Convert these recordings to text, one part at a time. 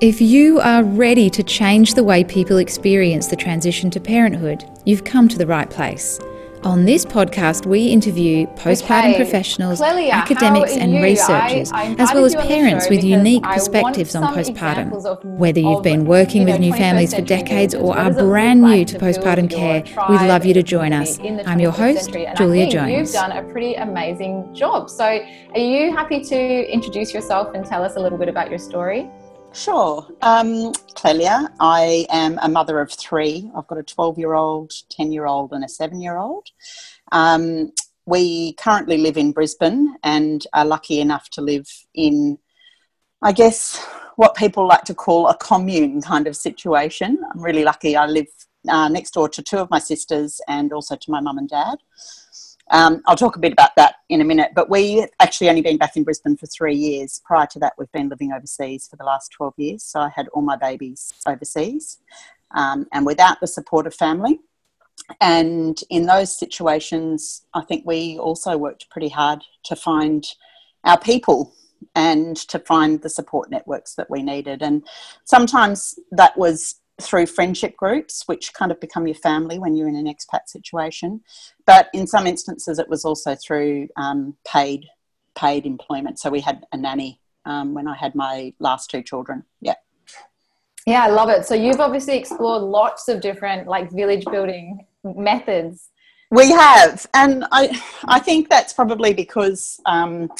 If you are ready to change the way people experience the transition to parenthood, you've come to the right place. On this podcast, we interview postpartum Okay, professionals, Clelia, academics, and you? researchers, I- as well as invited you on the parents with unique perspectives on postpartum. of- Whether you've of, been working you with new families for decades or are does it look brand like new to postpartum care, we'd love you to join us. I'm your host, century, Julia Jones. You've done a pretty amazing job. So, are you happy to introduce yourself and tell us a little bit about your story? Sure. Um, Clelia, I am a mother of three. I've got a 12 year old, 10 year old, and a seven year old. Um, we currently live in Brisbane and are lucky enough to live in, I guess, what people like to call a commune kind of situation. I'm really lucky. I live uh, next door to two of my sisters and also to my mum and dad. Um, I'll talk a bit about that in a minute, but we actually only been back in Brisbane for three years. Prior to that, we've been living overseas for the last 12 years. So I had all my babies overseas um, and without the support of family. And in those situations, I think we also worked pretty hard to find our people and to find the support networks that we needed. And sometimes that was through friendship groups, which kind of become your family when you're in an expat situation. But in some instances, it was also through um, paid paid employment. So we had a nanny um, when I had my last two children. Yeah. Yeah, I love it. So, you've obviously explored lots of different like village building methods. We have, and I I think that's probably because um,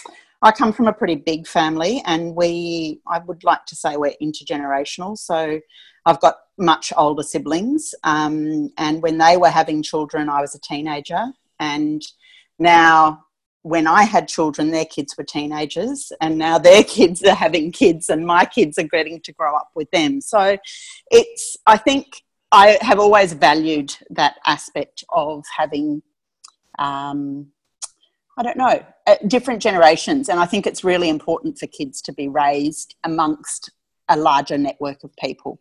I come from a pretty big family, and we I would like to say we're intergenerational. So I've got much older siblings, um, and when they were having children, I was a teenager, and now when I had children, their kids were teenagers, and now their kids are having kids, and my kids are getting to grow up with them. So it's I think I have always valued that aspect of having, um, I don't know, uh, different generations. And I think it's really important for kids to be raised amongst a larger network of people.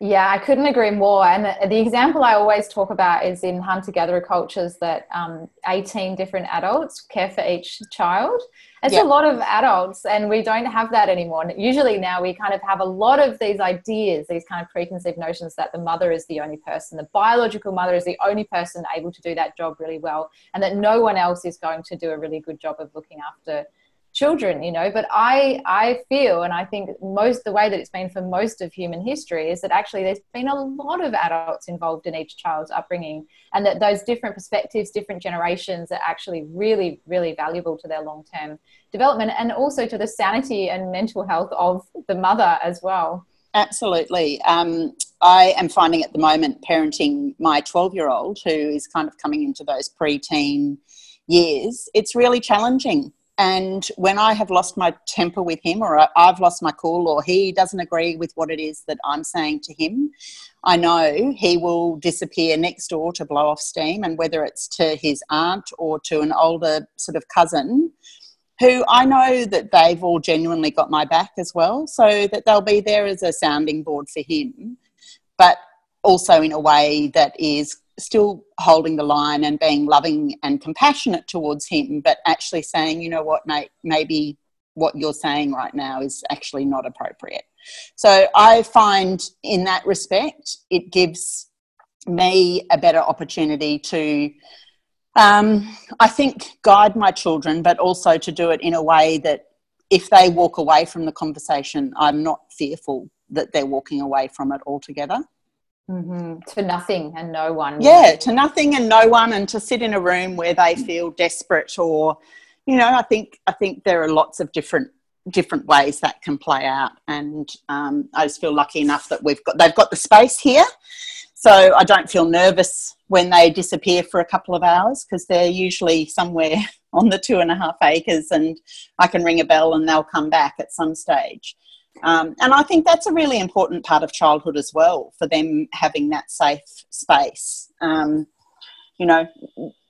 Yeah, I couldn't agree more. And the, example I always talk about is in hunter gatherer cultures that um, 18 different adults care for each child. It's Yeah. a lot of adults, and we don't have that anymore. And usually now we kind of have a lot of these ideas, these kind of preconceived notions that the mother is the only person, the biological mother is the only person able to do that job really well, and that no one else is going to do a really good job of looking after children you know but i i feel and i think most the way that it's been for most of human history is that actually there's been a lot of adults involved in each child's upbringing and that those different perspectives different generations are actually really really valuable to their long-term development and also to the sanity and mental health of the mother as well Absolutely. Um, I am finding at the moment parenting my 12 year old who is kind of coming into those preteen years, it's really challenging. And when I have lost my temper with him, or I've lost my cool, or he doesn't agree with what it is that I'm saying to him, I know he will disappear next door to blow off steam. And whether it's to his aunt or to an older sort of cousin, who I know that they've all genuinely got my back as well, so that they'll be there as a sounding board for him, but also in a way that is still holding the line and being loving and compassionate towards him, but actually saying, you know what, mate, maybe what you're saying right now is actually not appropriate. So I find in that respect, it gives me a better opportunity to um, I think, guide my children, but also to do it in a way that if they walk away from the conversation, I'm not fearful that they're walking away from it altogether. Mm-hmm. to nothing and no one Yeah, to nothing and no one, and to sit in a room where they feel desperate, or you know, I think I think there are lots of different different ways that can play out, and um, I just feel lucky enough that we've got they've got the space here, so I don't feel nervous when they disappear for a couple of hours because they're usually somewhere on the two and a half acres, and I can ring a bell and they'll come back at some stage. Um, and I think that's a really important part of childhood as well for them having that safe space. Um, you know,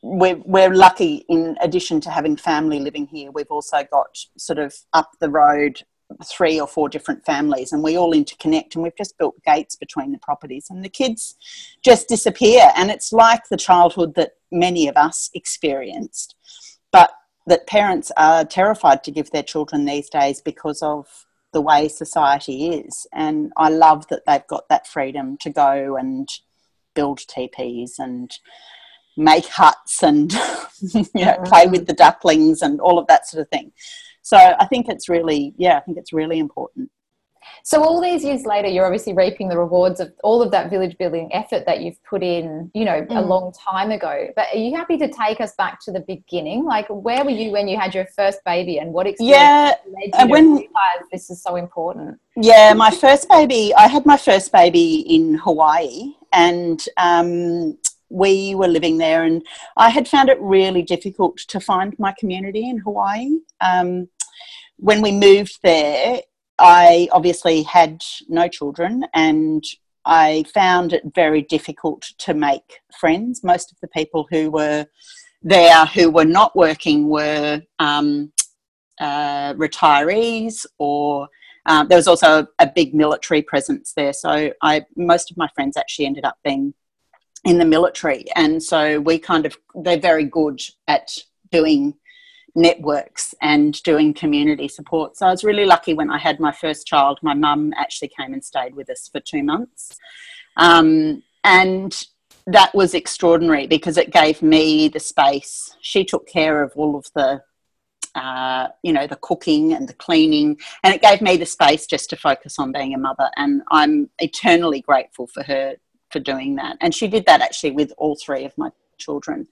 we're, we're lucky in addition to having family living here, we've also got sort of up the road three or four different families and we all interconnect and we've just built gates between the properties and the kids just disappear and it's like the childhood that many of us experienced but that parents are terrified to give their children these days because of the way society is. And I love that they've got that freedom to go and build teepees and make huts and you know, play with the mm. ducklings and all of that sort of thing. So I think it's really, yeah, I think it's really important. So all these years later, you're obviously reaping the rewards of all of that village building effort that you've put in, you know, mm. a long time ago. But are you happy to take us back to the beginning? Like, where were you when you had your first baby, and what experience yeah, led you when, realize this is so important? Yeah, my first baby, I had my first baby in Hawaii, and um, we were living there, and I had found it really difficult to find my community in Hawaii. Um, when we moved there, I obviously had no children and I found it very difficult to make friends. Most of the people who were there who were not working were um, uh, retirees or um, there was also a, a, big military presence there. So I most of my friends actually ended up being in the military, and so we kind of they're very good at doing networks and doing community support. So I was really lucky when I had my first child. My mum actually came and stayed with us for two months. Um, and that was extraordinary because it gave me the space. She took care of all of the, uh, you know, the cooking and the cleaning, and it gave me the space just to focus on being a mother. And I'm eternally grateful for her for doing that. And she did that actually with all three of my children.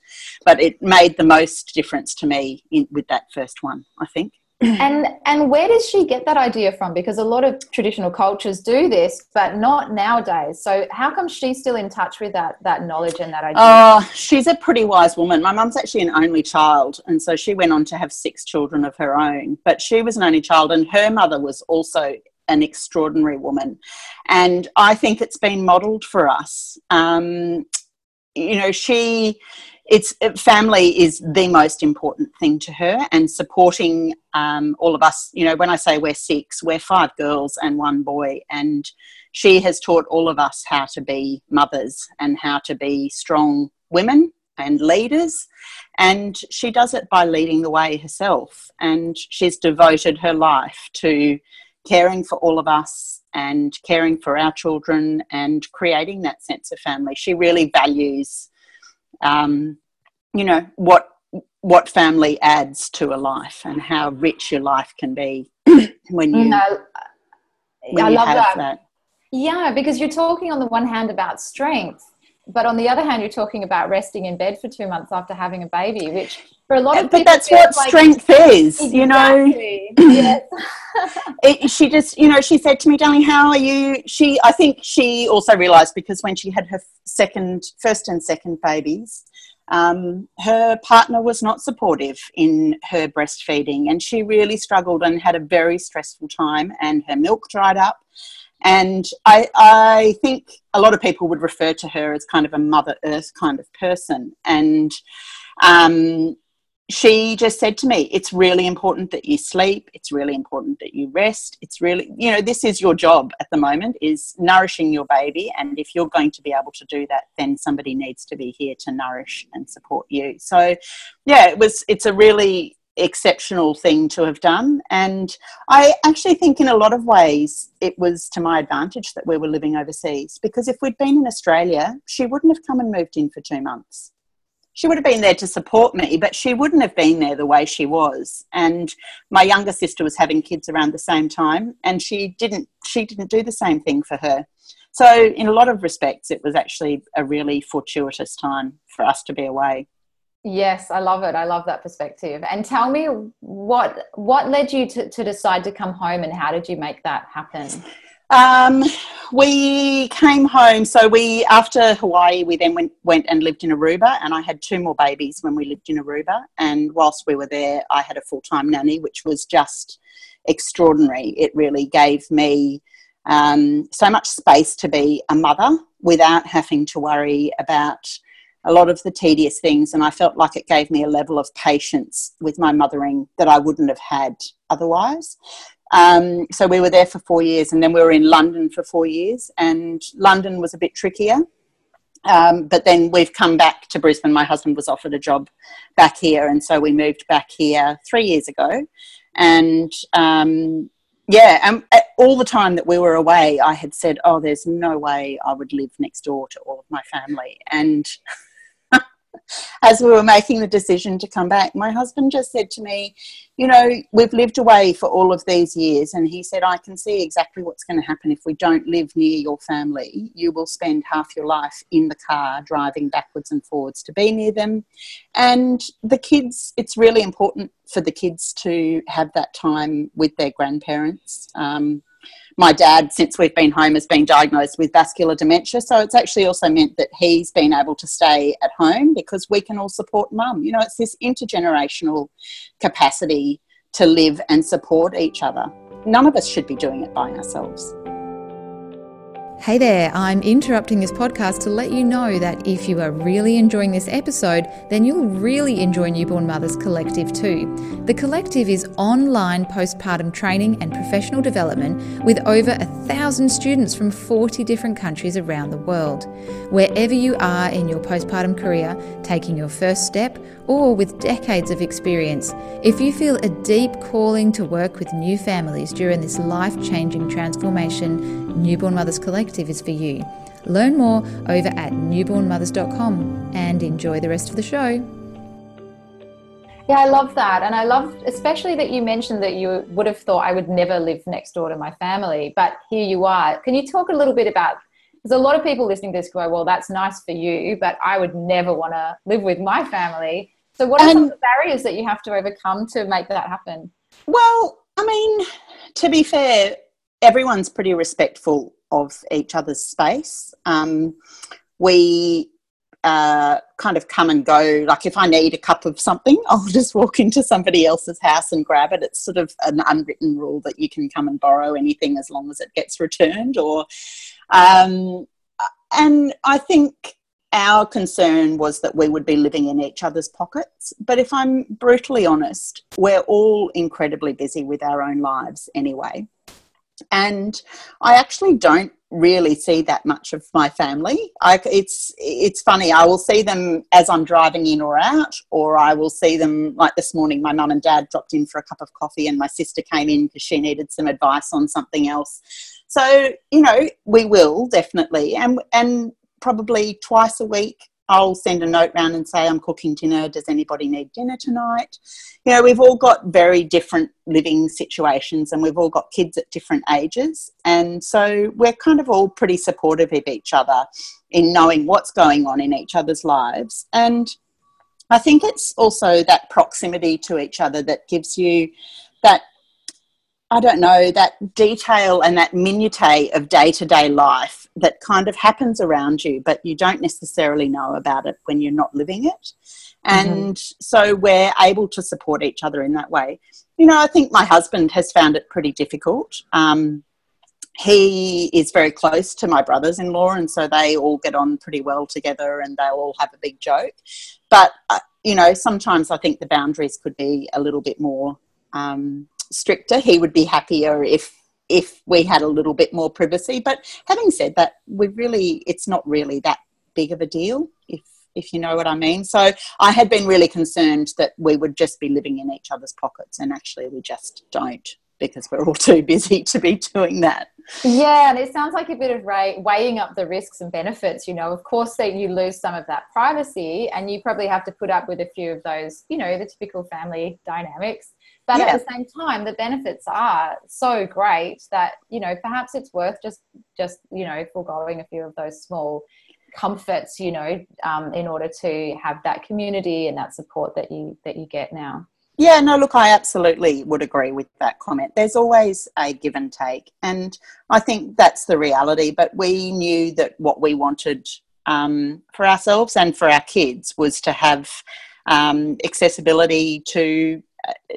But it made the most difference to me in, with that first one, I think. and and where does she get that idea from? Because a lot of traditional cultures do this but not nowadays. So how come she's still in touch with that that knowledge and that idea? Oh she's a pretty wise woman. My mum's actually an only child and so she went on to have six children of her own. But she was an only child and her mother was also an extraordinary woman. And i think it's been modeled for us. Um, you know she it's family is the most important thing to her and supporting um, all of us. You know when i say we're six we're five girls and one boy and she has taught all of us how to be mothers and how to be strong women and leaders and she does it by leading the way herself and she's devoted her life to caring for all of us and caring for our children and creating that sense of family. She really values, um, you know, what what family adds to a life and how rich your life can be when you. No, when I you love that. that. Yeah, because you're talking on the one hand about strength, but on the other hand, you're talking about resting in bed for two months after having a baby, which for a lot of people. but that's what like, strength is exactly. you know yes. it, she just you know she said to me darling how are you she i think she also realized because when she had her second first and second babies um, her partner was not supportive in her breastfeeding and she really struggled and had a very stressful time and her milk dried up and I, I think a lot of people would refer to her as kind of a mother earth kind of person and um, she just said to me, It's really important that you sleep. It's really important that you rest. It's really, you know, this is your job at the moment is nourishing your baby. And if you're going to be able to do that, then somebody needs to be here to nourish and support you. So, yeah, it was, it's a really exceptional thing to have done. And I actually think, in a lot of ways, it was to my advantage that we were living overseas because if we'd been in Australia, she wouldn't have come and moved in for two months she would have been there to support me, but she wouldn't have been there the way she was. And my younger sister was having kids around the same time, and she didn't she didn't do the same thing for her. So in a lot of respects, it was actually a really fortuitous time for us to be away. Yes, I love it. I love that perspective. And tell me what what led you to, to decide to come home and how did you make that happen? Um, we came home. So we, after Hawaii, we then went, went and lived in Aruba, and I had two more babies when we lived in Aruba. And whilst we were there, I had a full time nanny, which was just extraordinary. It really gave me um, so much space to be a mother without having to worry about a lot of the tedious things. And I felt like it gave me a level of patience with my mothering that I wouldn't have had otherwise. Um, so we were there for four years, and then we were in London for four years, and London was a bit trickier. Um, but then we've come back to Brisbane. My husband was offered a job back here, and so we moved back here three years ago. And um, yeah, and um, all the time that we were away, I had said, "Oh, there's no way I would live next door to all of my family." And as we were making the decision to come back, my husband just said to me, You know, we've lived away for all of these years. And he said, I can see exactly what's going to happen if we don't live near your family. You will spend half your life in the car driving backwards and forwards to be near them. And the kids, it's really important for the kids to have that time with their grandparents. Um, my dad, since we've been home, has been diagnosed with vascular dementia. So it's actually also meant that he's been able to stay at home because we can all support mum. You know, it's this intergenerational capacity to live and support each other. None of us should be doing it by ourselves. Hey there, I'm interrupting this podcast to let you know that if you are really enjoying this episode, then you'll really enjoy Newborn Mothers Collective too. The Collective is online postpartum training and professional development with over a thousand students from 40 different countries around the world. Wherever you are in your postpartum career, taking your first step, or with decades of experience, if you feel a deep calling to work with new families during this life changing transformation, Newborn Mothers Collective is for you. Learn more over at newbornmothers.com and enjoy the rest of the show. Yeah, I love that. And I love especially that you mentioned that you would have thought I would never live next door to my family, but here you are. Can you talk a little bit about because a lot of people listening to this go, well, that's nice for you, but I would never want to live with my family. So, what are some of the barriers that you have to overcome to make that happen? Well, I mean, to be fair, everyone's pretty respectful of each other's space. Um, we uh, kind of come and go. Like if I need a cup of something, I'll just walk into somebody else's house and grab it. It's sort of an unwritten rule that you can come and borrow anything as long as it gets returned. Or, um, and I think our concern was that we would be living in each other's pockets. But if I'm brutally honest, we're all incredibly busy with our own lives anyway. And I actually don't really see that much of my family. I, it's it's funny. I will see them as I'm driving in or out, or I will see them like this morning. My mum and dad dropped in for a cup of coffee, and my sister came in because she needed some advice on something else. So you know, we will definitely, and and probably twice a week I'll send a note round and say, I'm cooking dinner. Does anybody need dinner tonight? You know, we've all got very different living situations and we've all got kids at different ages. And so we're kind of all pretty supportive of each other in knowing what's going on in each other's lives. And I think it's also that proximity to each other that gives you that I don't know, that detail and that minutiae of day to day life that kind of happens around you, but you don't necessarily know about it when you're not living it. Mm-hmm. And mm-hmm. so we're able to support each other in that way. You know, I think my husband has found it pretty difficult. Um, he is very close to my brothers in law, and so they all get on pretty well together and they'll all have a big joke. But, uh, you know, sometimes I think the boundaries could be a little bit more. Um, stricter. He would be happier if if we had a little bit more privacy. But having said that, we really it's not really that big of a deal if if you know what I mean. So I had been really concerned that we would just be living in each other's pockets, and actually we just don't because we're all too busy to be doing that. Yeah, and it sounds like a bit of weighing up the risks and benefits. You know, of course, that you lose some of that privacy, and you probably have to put up with a few of those, you know, the typical family dynamics. But yeah. at the same time, the benefits are so great that you know perhaps it's worth just just you know foregoing a few of those small comforts, you know, um, in order to have that community and that support that you that you get now. Yeah, no, look, I absolutely would agree with that comment. There's always a give and take, and I think that's the reality. But we knew that what we wanted um, for ourselves and for our kids was to have um, accessibility to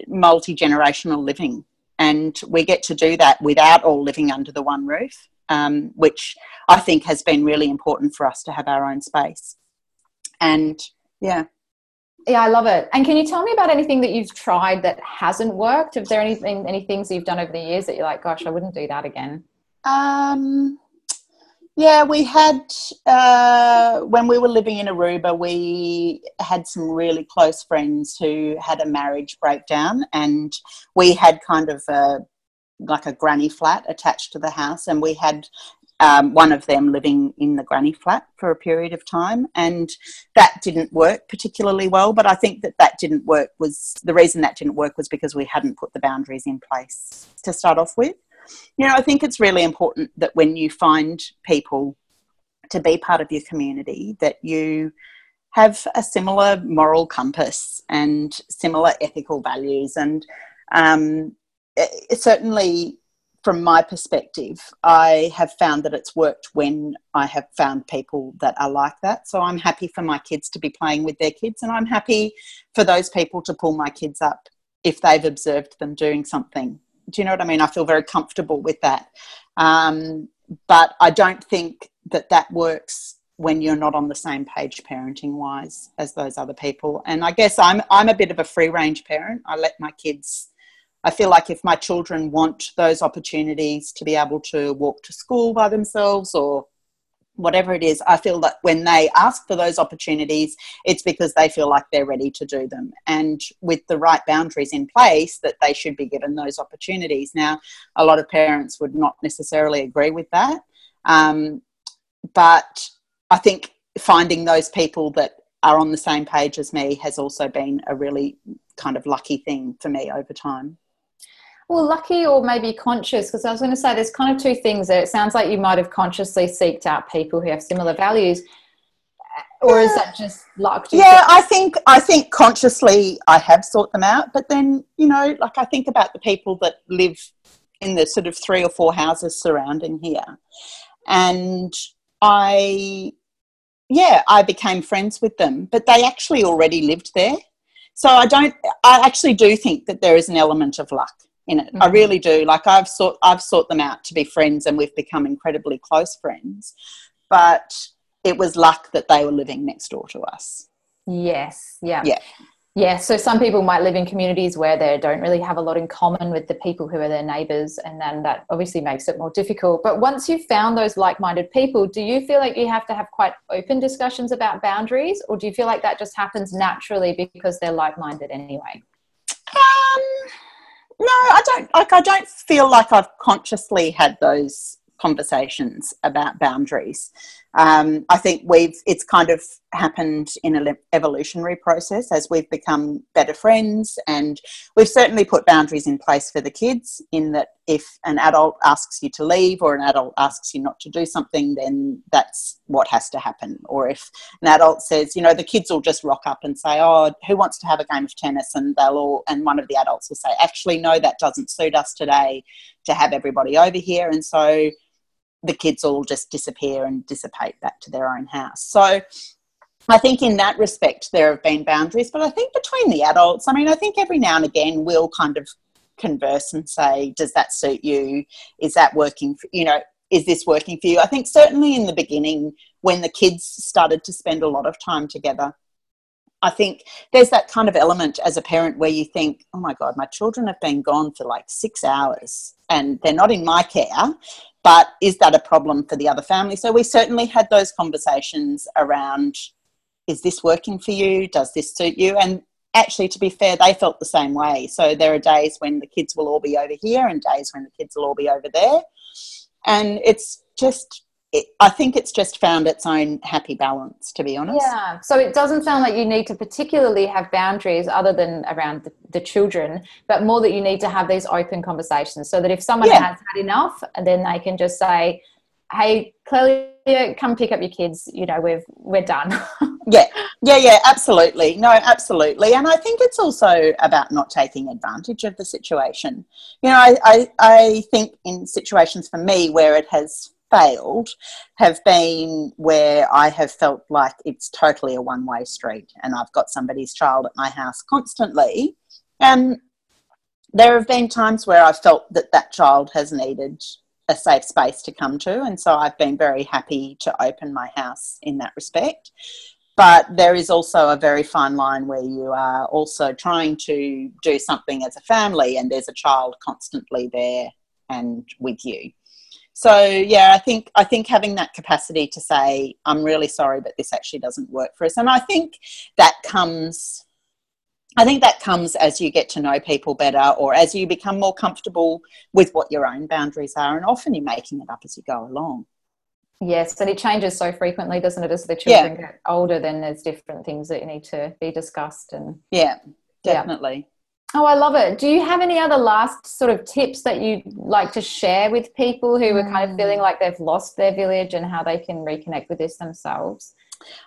multi generational living. And we get to do that without all living under the one roof, um, which I think has been really important for us to have our own space. And yeah. Yeah, I love it. And can you tell me about anything that you've tried that hasn't worked? Have there anything, any things that you've done over the years that you're like, gosh, I wouldn't do that again? Um, yeah, we had, uh, when we were living in Aruba, we had some really close friends who had a marriage breakdown, and we had kind of a like a granny flat attached to the house, and we had um, one of them living in the granny flat for a period of time, and that didn't work particularly well. But I think that that didn't work was the reason that didn't work was because we hadn't put the boundaries in place to start off with. You know, I think it's really important that when you find people to be part of your community, that you have a similar moral compass and similar ethical values. And um, it, certainly, from my perspective, I have found that it's worked when I have found people that are like that. So I'm happy for my kids to be playing with their kids, and I'm happy for those people to pull my kids up if they've observed them doing something. Do you know what I mean? I feel very comfortable with that. Um, but I don't think that that works when you're not on the same page parenting wise as those other people. And I guess I'm I'm a bit of a free range parent. I let my kids I feel like if my children want those opportunities to be able to walk to school by themselves or whatever it is, I feel that when they ask for those opportunities, it's because they feel like they're ready to do them. And with the right boundaries in place, that they should be given those opportunities. Now, a lot of parents would not necessarily agree with that. Um, but I think finding those people that are on the same page as me has also been a really kind of lucky thing for me over time. Well, lucky or maybe conscious, because I was going to say there's kind of two things there. It sounds like you might have consciously seeked out people who have similar values, or is that just luck? Yeah, I think I think consciously I have sought them out, but then you know, like I think about the people that live in the sort of three or four houses surrounding here, and I, yeah, I became friends with them, but they actually already lived there. So I don't, I actually do think that there is an element of luck in it. Mm-hmm. I really do. Like I've sought, I've sought them out to be friends and we've become incredibly close friends. But it was luck that they were living next door to us. Yes. Yeah. Yeah. Yeah, so some people might live in communities where they don't really have a lot in common with the people who are their neighbours, and then that obviously makes it more difficult. But once you've found those like minded people, do you feel like you have to have quite open discussions about boundaries, or do you feel like that just happens naturally because they're like minded anyway? Um, no, I don't. Like, I don't feel like I've consciously had those conversations about boundaries. Um, I think we've it's kind of happened in an evolutionary process as we've become better friends, and we've certainly put boundaries in place for the kids. In that, if an adult asks you to leave or an adult asks you not to do something, then that's what has to happen. Or if an adult says, you know, the kids will just rock up and say, "Oh, who wants to have a game of tennis?" and they'll all, and one of the adults will say, "Actually, no, that doesn't suit us today to have everybody over here," and so the kids all just disappear and dissipate back to their own house. So I think in that respect, there have been boundaries, but I think between the adults, I mean, I think every now and again we'll kind of converse and say, does that suit you? Is that working for, you know, is this working for you? I think certainly in the beginning, when the kids started to spend a lot of time together, I think there's that kind of element as a parent where you think, oh my God, my children have been gone for like six hours and they're not in my care but is that a problem for the other family? So we certainly had those conversations around is this working for you? Does this suit you? And actually, to be fair, they felt the same way. So there are days when the kids will all be over here and days when the kids will all be over there. And it's just it, I think it's just found its own happy balance, to be honest. Yeah. So it doesn't sound like you need to particularly have boundaries other than around the, the children, but more that you need to have these open conversations so that if someone yeah. has had enough, then they can just say, hey, Clelia, come pick up your kids. You know, we've, we're done. yeah. Yeah. Yeah. Absolutely. No, absolutely. And I think it's also about not taking advantage of the situation. You know, I, I, I think in situations for me where it has failed have been where I have felt like it's totally a one way street and I've got somebody's child at my house constantly. And there have been times where I've felt that that child has needed a safe space to come to. And so I've been very happy to open my house in that respect. But there is also a very fine line where you are also trying to do something as a family and there's a child constantly there and with you so yeah i think i think having that capacity to say i'm really sorry but this actually doesn't work for us and i think that comes I think that comes as you get to know people better or as you become more comfortable with what your own boundaries are. And often you're making it up as you go along. Yes, and it changes so frequently, doesn't it? As the children yeah. get older, then there's different things that you need to be discussed. And yeah, definitely. Yeah. Oh, I love it. Do you have any other last sort of tips that you'd like to share with people who are kind of feeling mm. like they've lost their village and how they can reconnect with this themselves?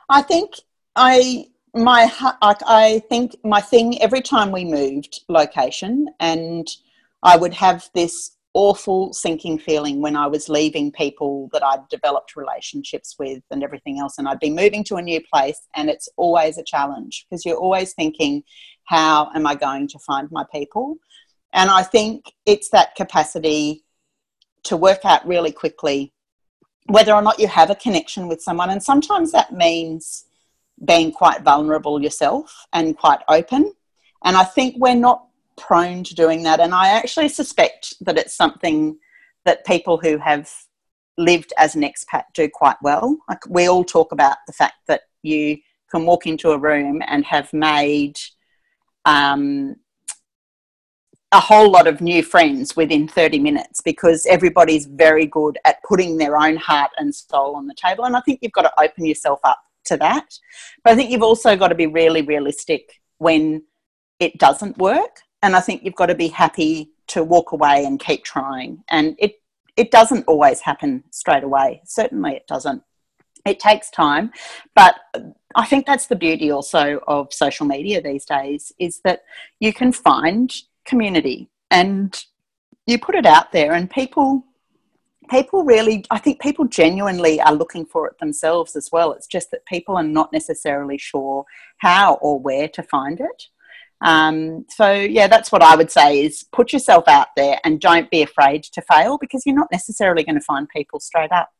I think I my I think my thing every time we moved location, and I would have this awful sinking feeling when I was leaving people that I'd developed relationships with and everything else, and I'd be moving to a new place, and it's always a challenge because you're always thinking, how am I going to find my people? And I think it's that capacity to work out really quickly whether or not you have a connection with someone, and sometimes that means being quite vulnerable yourself and quite open. And I think we're not prone to doing that. And I actually suspect that it's something that people who have lived as an expat do quite well. Like we all talk about the fact that you can walk into a room and have made um, a whole lot of new friends within 30 minutes because everybody's very good at putting their own heart and soul on the table. And I think you've got to open yourself up to that. But I think you've also got to be really realistic when it doesn't work. And I think you've got to be happy to walk away and keep trying. And it it doesn't always happen straight away. Certainly it doesn't. It takes time. But I think that's the beauty also of social media these days is that you can find community and you put it out there and people people really, I think people genuinely are looking for it themselves as well. It's just that people are not necessarily sure how or where to find it. Um, so yeah, that's what I would say is put yourself out there and don't be afraid to fail because you're not necessarily going to find people straight up.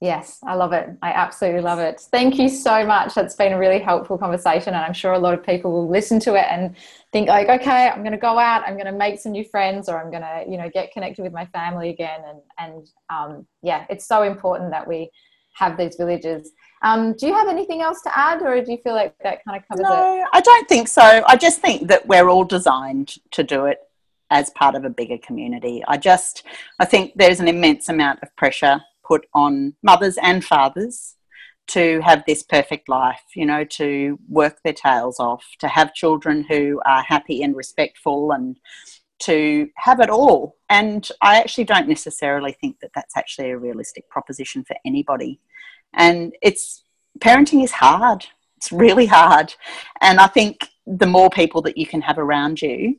Yes, I love it. I absolutely love it. Thank you so much. It's been a really helpful conversation, and I'm sure a lot of people will listen to it and think like, okay, I'm going to go out, I'm going to make some new friends, or I'm going to, you know, get connected with my family again. And and um, yeah, it's so important that we have these villages. Um, do you have anything else to add, or do you feel like that kind of covers no, it? I don't think so. I just think that we're all designed to do it as part of a bigger community. I just, I think there's an immense amount of pressure put on mothers and fathers to have this perfect life, you know, to work their tails off, to have children who are happy and respectful and to have it all. And I actually don't necessarily think that that's actually a realistic proposition for anybody. And it's parenting is hard. It's really hard. And I think the more people that you can have around you,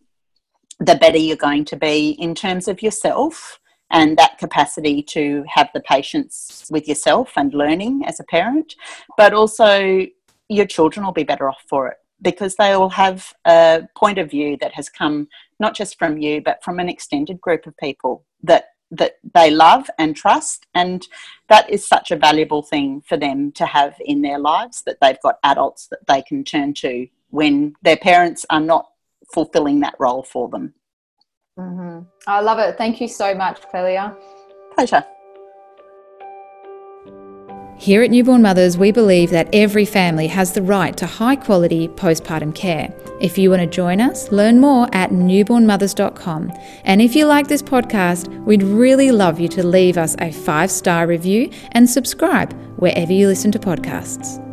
the better you're going to be in terms of yourself and that capacity to have the patience with yourself and learning as a parent, but also your children will be better off for it because they will have a point of view that has come not just from you but from an extended group of people that that they love and trust and that is such a valuable thing for them to have in their lives that they've got adults that they can turn to when their parents are not fulfilling that role for them Mm-hmm. I love it. Thank you so much, Clelia. Pleasure. Here at Newborn Mothers, we believe that every family has the right to high quality postpartum care. If you want to join us, learn more at newbornmothers.com. And if you like this podcast, we'd really love you to leave us a five star review and subscribe wherever you listen to podcasts.